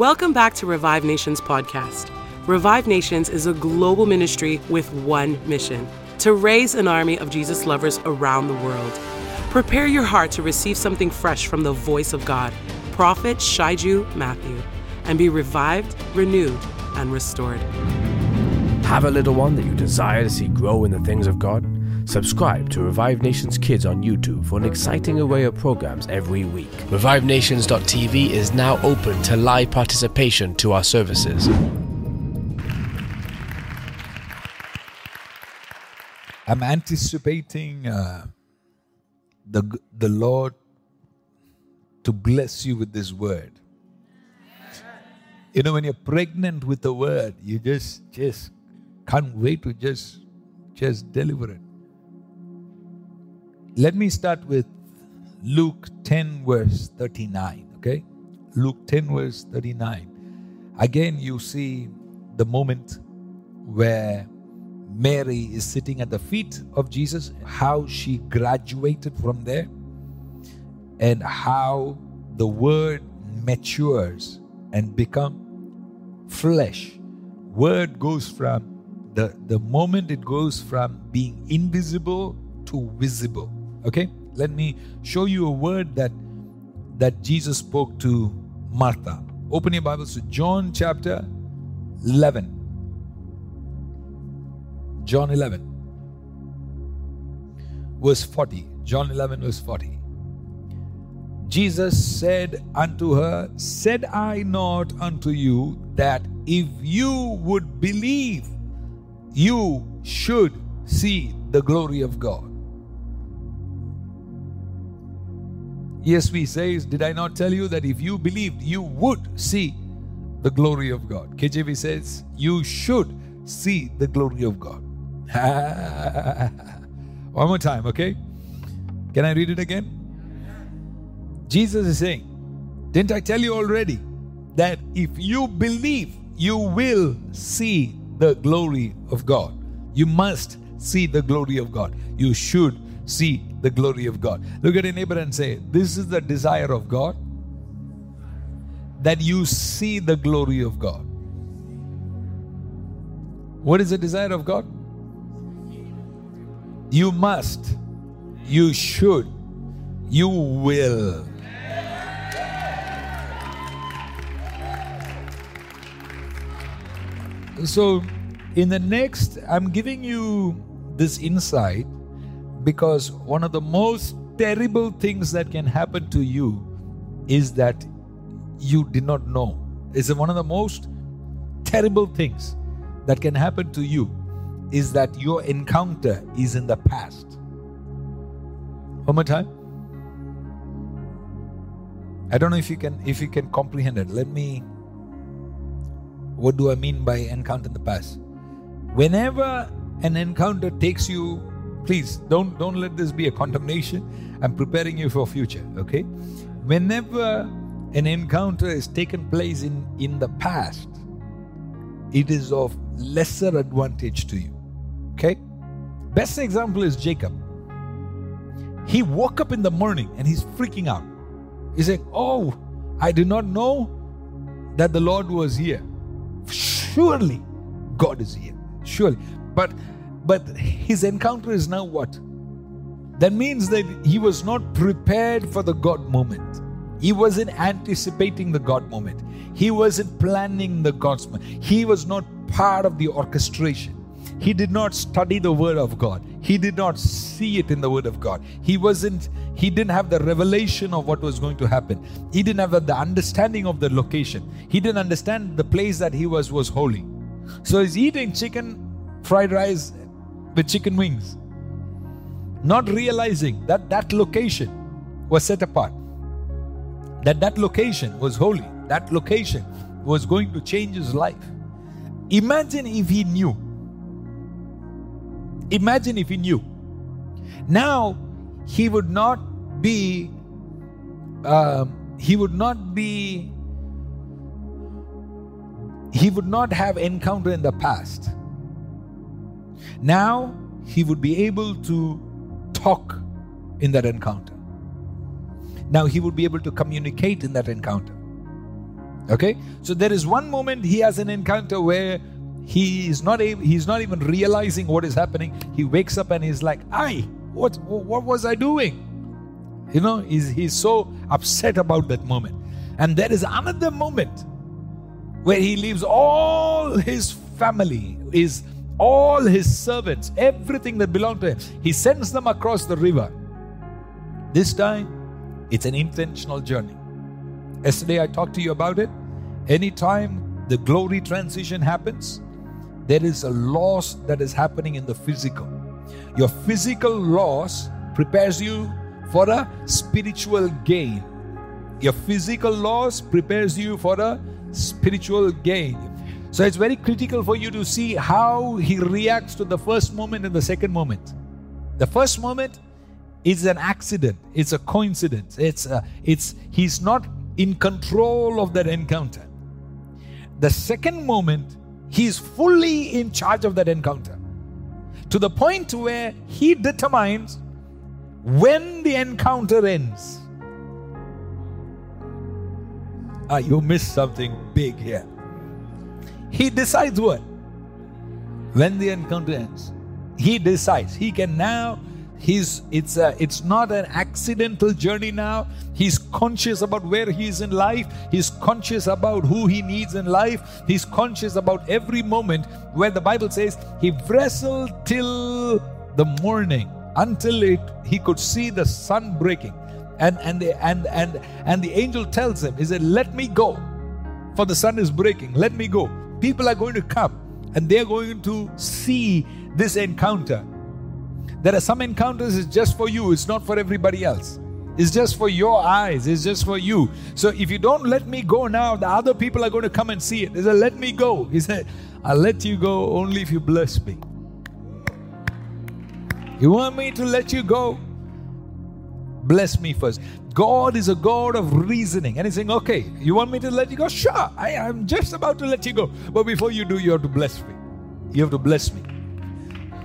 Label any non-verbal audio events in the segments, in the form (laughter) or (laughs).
Welcome back to Revive Nations podcast. Revive Nations is a global ministry with one mission to raise an army of Jesus lovers around the world. Prepare your heart to receive something fresh from the voice of God, Prophet Shaiju Matthew, and be revived, renewed, and restored. Have a little one that you desire to see grow in the things of God? Subscribe to Revive Nations Kids on YouTube for an exciting array of programs every week. ReviveNations.tv is now open to live participation to our services. I'm anticipating uh, the the Lord to bless you with this word. You know, when you're pregnant with the word, you just just can't wait to just just deliver it. Let me start with Luke 10 verse 39, okay? Luke 10 verse 39. Again you see the moment where Mary is sitting at the feet of Jesus, how she graduated from there, and how the word matures and become flesh. Word goes from the, the moment it goes from being invisible to visible. Okay? Let me show you a word that that Jesus spoke to Martha. Open your Bibles to John chapter 11. John 11, verse 40. John 11, verse 40. Jesus said unto her, Said I not unto you that if you would believe, you should see the glory of God? ESV says, Did I not tell you that if you believed, you would see the glory of God? KJV says, You should see the glory of God. (laughs) One more time, okay? Can I read it again? Jesus is saying, Didn't I tell you already that if you believe, you will see the glory of God? You must see the glory of God. You should see the glory of God. Look at your neighbor and say, This is the desire of God that you see the glory of God. What is the desire of God? You must, you should, you will. So, in the next, I'm giving you this insight because one of the most terrible things that can happen to you is that you did not know. It's one of the most terrible things that can happen to you is that your encounter is in the past. One more time. I don't know if you can if you can comprehend it. Let me what do I mean by encounter in the past? Whenever an encounter takes you, please don't don't let this be a condemnation. I'm preparing you for future, okay? Whenever an encounter is taken place in, in the past, it is of lesser advantage to you. Okay? Best example is Jacob. He woke up in the morning and he's freaking out. He's like, Oh, I did not know that the Lord was here. Surely God is here. Surely. But but his encounter is now what? That means that he was not prepared for the God moment. He wasn't anticipating the God moment. He wasn't planning the God's moment. He was not part of the orchestration. He did not study the Word of God. He did not see it in the Word of God. He wasn't, he didn't have the revelation of what was going to happen. He didn't have the understanding of the location. He didn't understand the place that he was was holy. So he's eating chicken fried rice with chicken wings, not realizing that that location was set apart, that that location was holy, that location was going to change his life. Imagine if he knew Imagine if he knew. Now, he would not be, um, he would not be, he would not have encounter in the past. Now, he would be able to talk in that encounter. Now, he would be able to communicate in that encounter. Okay? So there is one moment he has an encounter where he is not able, he's not even realizing what is happening. He wakes up and he's like, "I, what what was I doing?" You know, he's he's so upset about that moment. And there is another moment where he leaves all his family, his all his servants, everything that belonged to him. He sends them across the river. This time, it's an intentional journey. Yesterday, I talked to you about it. Anytime the glory transition happens, there is a loss that is happening in the physical. Your physical loss prepares you for a spiritual gain. Your physical loss prepares you for a spiritual gain. So it's very critical for you to see how he reacts to the first moment and the second moment. The first moment is an accident, it's a coincidence. It's a, it's he's not in control of that encounter. The second moment, he's fully in charge of that encounter. To the point where he determines when the encounter ends. Ah, you missed something big here. He decides what? When the encounter ends. He decides. He can now he's it's a, it's not an accidental journey now he's conscious about where he is in life he's conscious about who he needs in life he's conscious about every moment where the bible says he wrestled till the morning until it he could see the sun breaking and and the and and and the angel tells him he said let me go for the sun is breaking let me go people are going to come and they're going to see this encounter. There are some encounters it's just for you it's not for everybody else. It's just for your eyes it's just for you. So if you don't let me go now the other people are going to come and see it. He said let me go. He said i'll let you go only if you bless me. You want me to let you go? Bless me first. God is a God of reasoning. And He's saying, okay, you want me to let you go? Sure, I am just about to let you go. But before you do, you have to bless me. You have to bless me.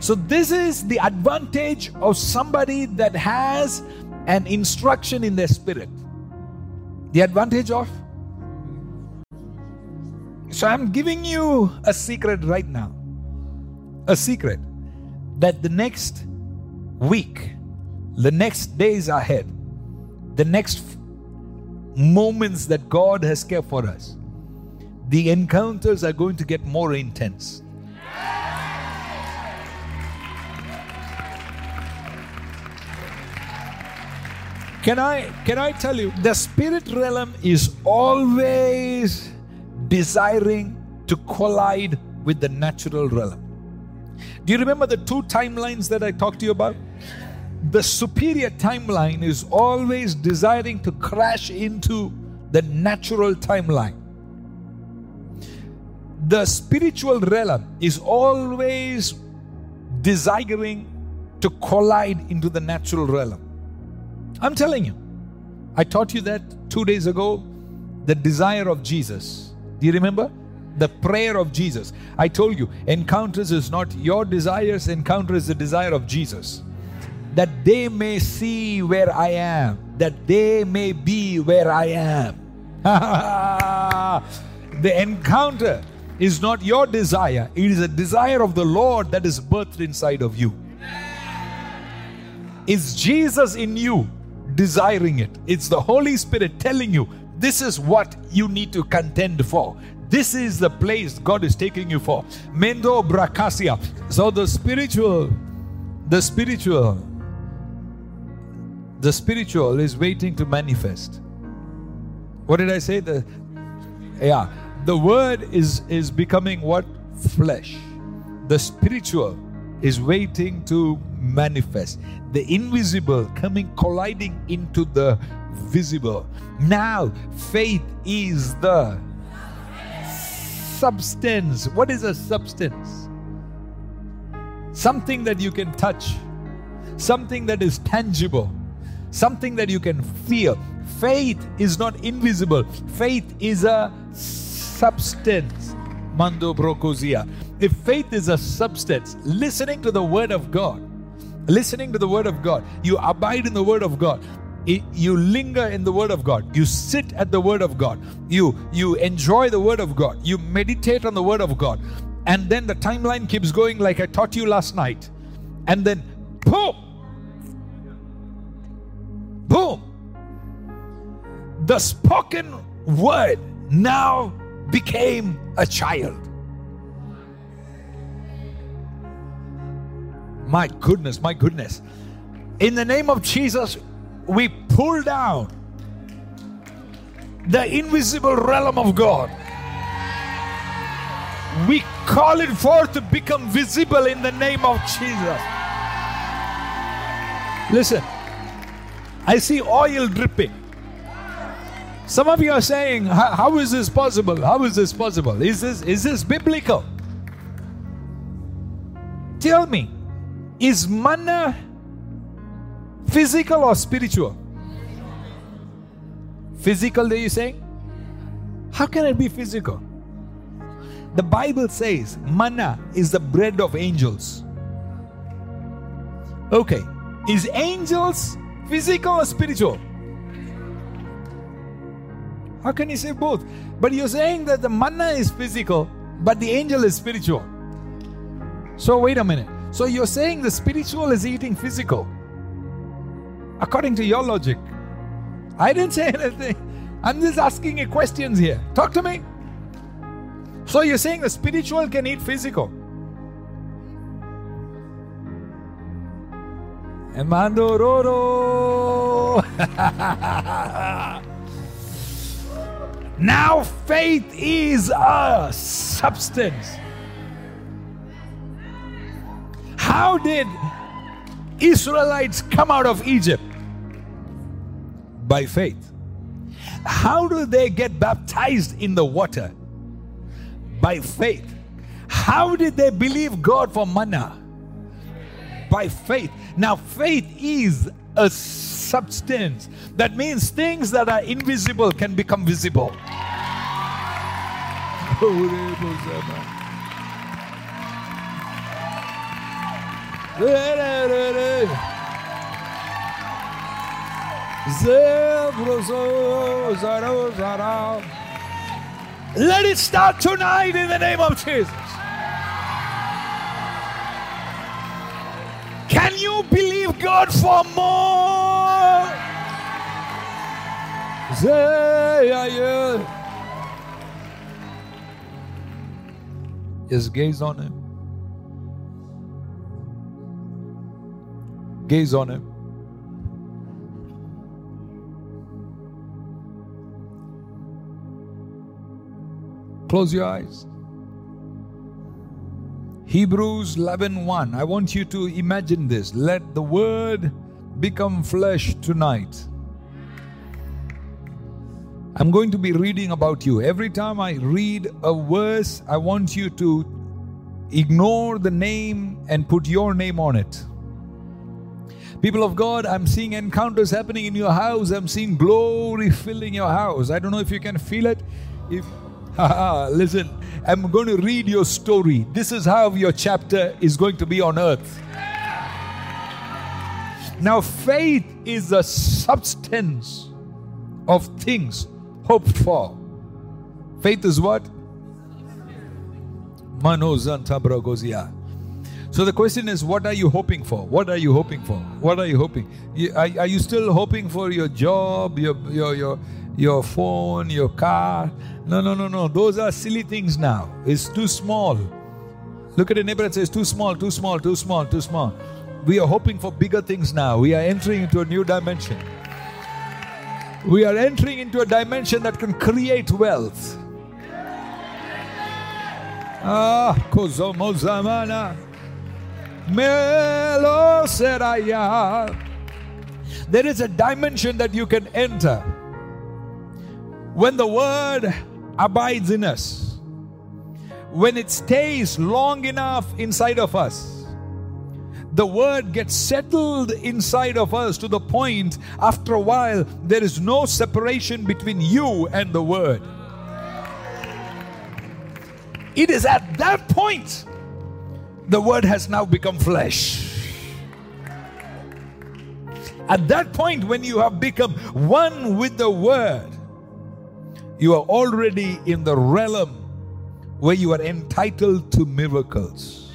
So, this is the advantage of somebody that has an instruction in their spirit. The advantage of. So, I'm giving you a secret right now. A secret that the next week, the next days ahead, the next moments that God has kept for us, the encounters are going to get more intense. Can I can I tell you the spirit realm is always desiring to collide with the natural realm. Do you remember the two timelines that I talked to you about? The superior timeline is always desiring to crash into the natural timeline. The spiritual realm is always desiring to collide into the natural realm. I'm telling you. I taught you that two days ago. The desire of Jesus. Do you remember? The prayer of Jesus. I told you, encounters is not your desires, encounter is the desire of Jesus that they may see where I am, that they may be where I am. (laughs) the encounter is not your desire, it is a desire of the Lord that is birthed inside of you. It's Jesus in you desiring it, it's the Holy Spirit telling you this is what you need to contend for. This is the place God is taking you for. Mendo Brakasia. So the spiritual, the spiritual the spiritual is waiting to manifest. What did I say? The yeah, the word is is becoming what flesh. The spiritual is waiting to manifest. The invisible coming colliding into the visible. Now, faith is the substance. What is a substance? Something that you can touch, something that is tangible something that you can feel. Faith is not invisible, faith is a substance. Mando Brocosia. If faith is a substance, listening to the word of God, listening to the word of God, you abide in the word of God. you linger in the word of god you sit at the word of god you you enjoy the word of god you meditate on the word of god and then the timeline keeps going like i taught you last night and then boom boom the spoken word now became a child my goodness my goodness in the name of jesus we pull down the invisible realm of God. We call it forth to become visible in the name of Jesus. Listen, I see oil dripping. Some of you are saying, How is this possible? How is this possible? Is this, is this biblical? Tell me, is manna Physical or spiritual? Physical, are you saying? How can it be physical? The Bible says manna is the bread of angels. Okay, is angels physical or spiritual? How can you say both? But you're saying that the manna is physical, but the angel is spiritual. So, wait a minute. So, you're saying the spiritual is eating physical according to your logic. I didn't say anything. I'm just asking you questions here. Talk to me. So you're saying the spiritual can eat physical. Emando Roro. now faith is a substance. How did Israelites come out of Egypt? by faith. How do they get baptized in the water? By faith. How did they believe God for manna? By faith. Now, faith is a substance. That means things that are invisible can become visible. Let it start tonight in the name of Jesus. God for more? Just gaze on Him. Gaze on Him. Close your eyes. Hebrews 11:1. I want you to imagine this. Let the word become flesh tonight. I'm going to be reading about you. Every time I read a verse, I want you to ignore the name and put your name on it. People of God, I'm seeing encounters happening in your house. I'm seeing glory filling your house. I don't know if you can feel it. If (laughs) Listen, I'm going to read your story. This is how your chapter is going to be on earth. Now, faith is the substance of things hoped for. Faith is what? Manozantabragozia. So the question is, what are you hoping for? What are you hoping for? What are you hoping? Are, are you still hoping for your job, your your your your phone, your car? No, no, no, no. Those are silly things now. It's too small. Look at the neighbor and say, it's too small, too small, too small, too small. We are hoping for bigger things now. We are entering into a new dimension. We are entering into a dimension that can create wealth. Ah, Kozomo Zamana. Melo Seraya. There is a dimension that you can enter when the word abides in us, when it stays long enough inside of us, the word gets settled inside of us to the point after a while there is no separation between you and the word. It is at that point the word has now become flesh. At that point, when you have become one with the Word, you are already in the realm where you are entitled to miracles.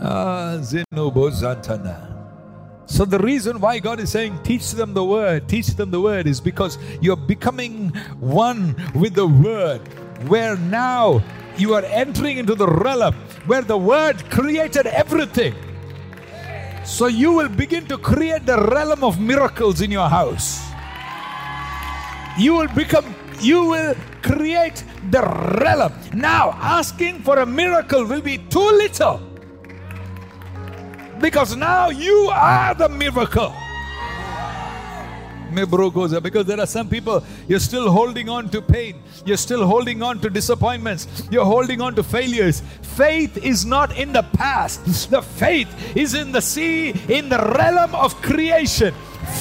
Ah. So, the reason why God is saying, teach them the word, teach them the word, is because you're becoming one with the word, where now you are entering into the realm where the word created everything. So, you will begin to create the realm of miracles in your house. You will become, you will create the realm. Now, asking for a miracle will be too little because now you are the miracle. Because there are some people, you're still holding on to pain, you're still holding on to disappointments, you're holding on to failures. Faith is not in the past, the faith is in the sea, in the realm of creation.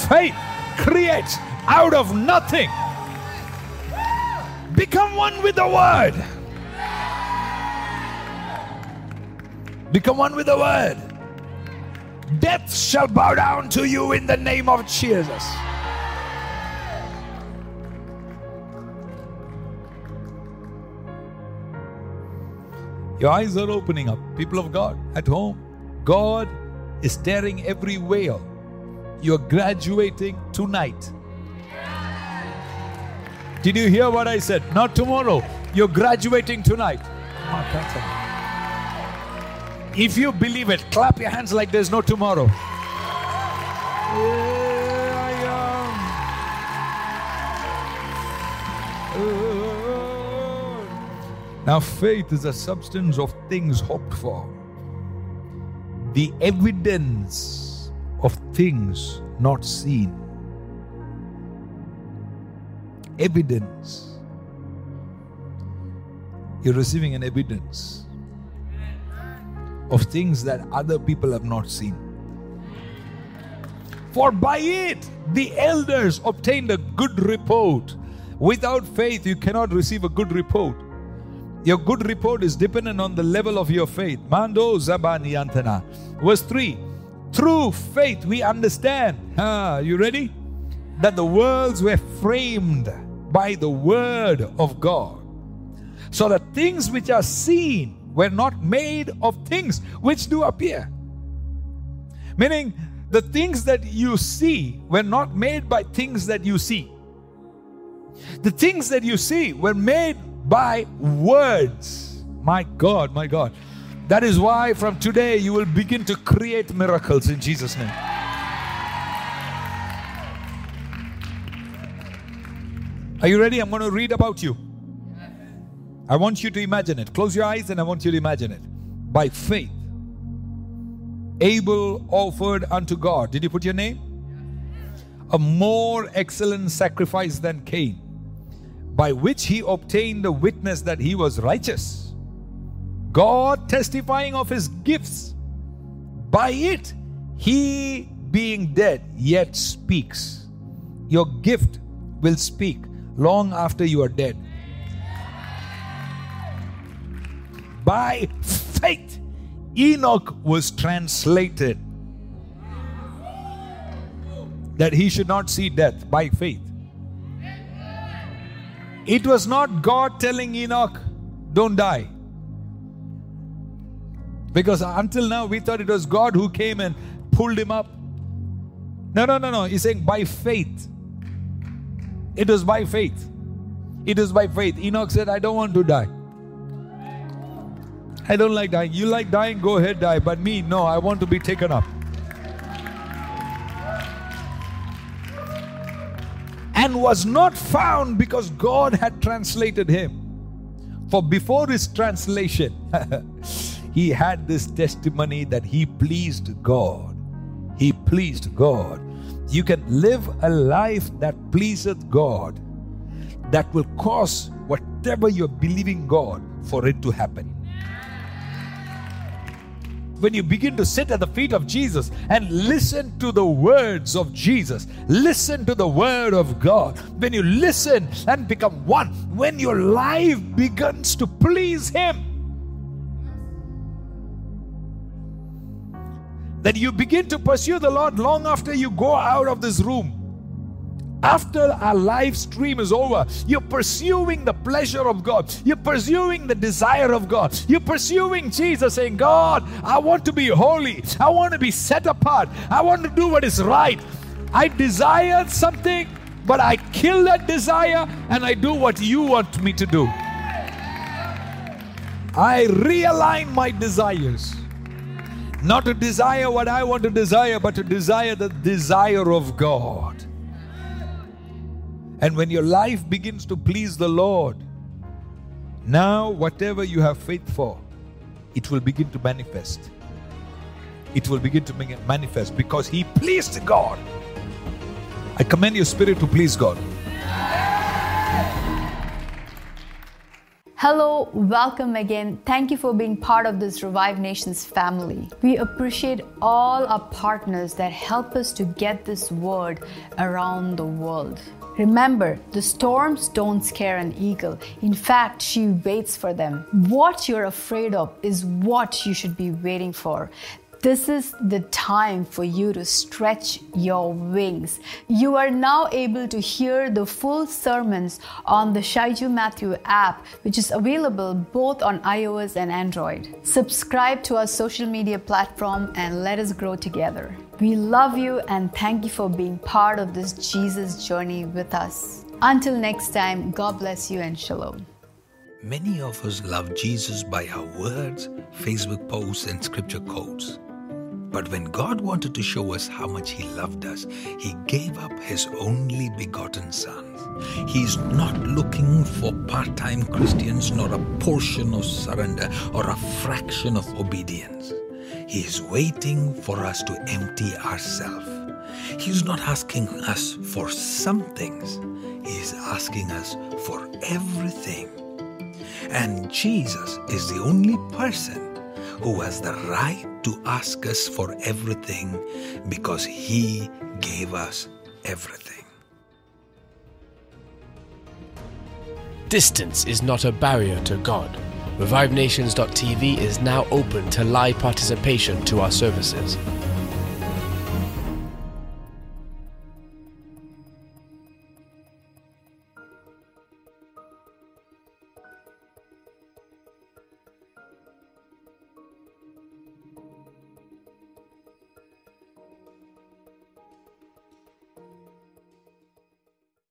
Faith creates out of nothing. Become one with the word. Become one with the word. Death shall bow down to you in the name of Jesus. Your eyes are opening up, people of God at home. God is tearing every veil. You're graduating tonight. Did you hear what I said? Not tomorrow. You're graduating tonight. If you believe it, clap your hands like there's no tomorrow. Now, faith is a substance of things hoped for, the evidence of things not seen. Evidence. You're receiving an evidence of things that other people have not seen. For by it the elders obtained a good report. Without faith, you cannot receive a good report. Your good report is dependent on the level of your faith. Mando Zabani Antana. Verse 3 Through faith, we understand. Ah, you ready? That the worlds were framed by the word of God. So the things which are seen were not made of things which do appear. Meaning, the things that you see were not made by things that you see. The things that you see were made by words. My God, my God. That is why from today you will begin to create miracles in Jesus' name. Are you ready? I'm going to read about you. I want you to imagine it. Close your eyes and I want you to imagine it. By faith, Abel offered unto God. Did you put your name? A more excellent sacrifice than Cain, by which he obtained the witness that he was righteous. God testifying of his gifts. By it, he being dead yet speaks. Your gift will speak long after you are dead. By faith, Enoch was translated that he should not see death by faith. It was not God telling Enoch, don't die. Because until now we thought it was God who came and pulled him up. No, no, no, no. He's saying by faith. It was by faith. It is by faith. Enoch said, I don't want to die. I don't like dying. You like dying, go ahead, die. But me, no, I want to be taken up. And was not found because God had translated him. For before his translation, (laughs) he had this testimony that he pleased God. He pleased God. You can live a life that pleaseth God, that will cause whatever you're believing God for it to happen. When you begin to sit at the feet of Jesus and listen to the words of Jesus, listen to the word of God, when you listen and become one, when your life begins to please Him, that you begin to pursue the Lord long after you go out of this room. After our live stream is over, you're pursuing the pleasure of God. You're pursuing the desire of God. You're pursuing Jesus, saying, God, I want to be holy. I want to be set apart. I want to do what is right. I desire something, but I kill that desire and I do what you want me to do. I realign my desires. Not to desire what I want to desire, but to desire the desire of God. And when your life begins to please the Lord, now whatever you have faith for, it will begin to manifest. It will begin to manifest because He pleased God. I commend your spirit to please God. Hello, welcome again. Thank you for being part of this Revive Nations family. We appreciate all our partners that help us to get this word around the world. Remember, the storms don't scare an eagle. In fact, she waits for them. What you're afraid of is what you should be waiting for. This is the time for you to stretch your wings. You are now able to hear the full sermons on the Shaiju Matthew app, which is available both on iOS and Android. Subscribe to our social media platform and let us grow together. We love you and thank you for being part of this Jesus journey with us. Until next time, God bless you and shalom. Many of us love Jesus by our words, Facebook posts, and scripture quotes. But when God wanted to show us how much He loved us, He gave up His only begotten Son. He's not looking for part time Christians nor a portion of surrender or a fraction of obedience. He is waiting for us to empty ourselves. He's not asking us for some things, He is asking us for everything. And Jesus is the only person who has the right to ask us for everything because He gave us everything. Distance is not a barrier to God. ReviveNations.tv is now open to live participation to our services.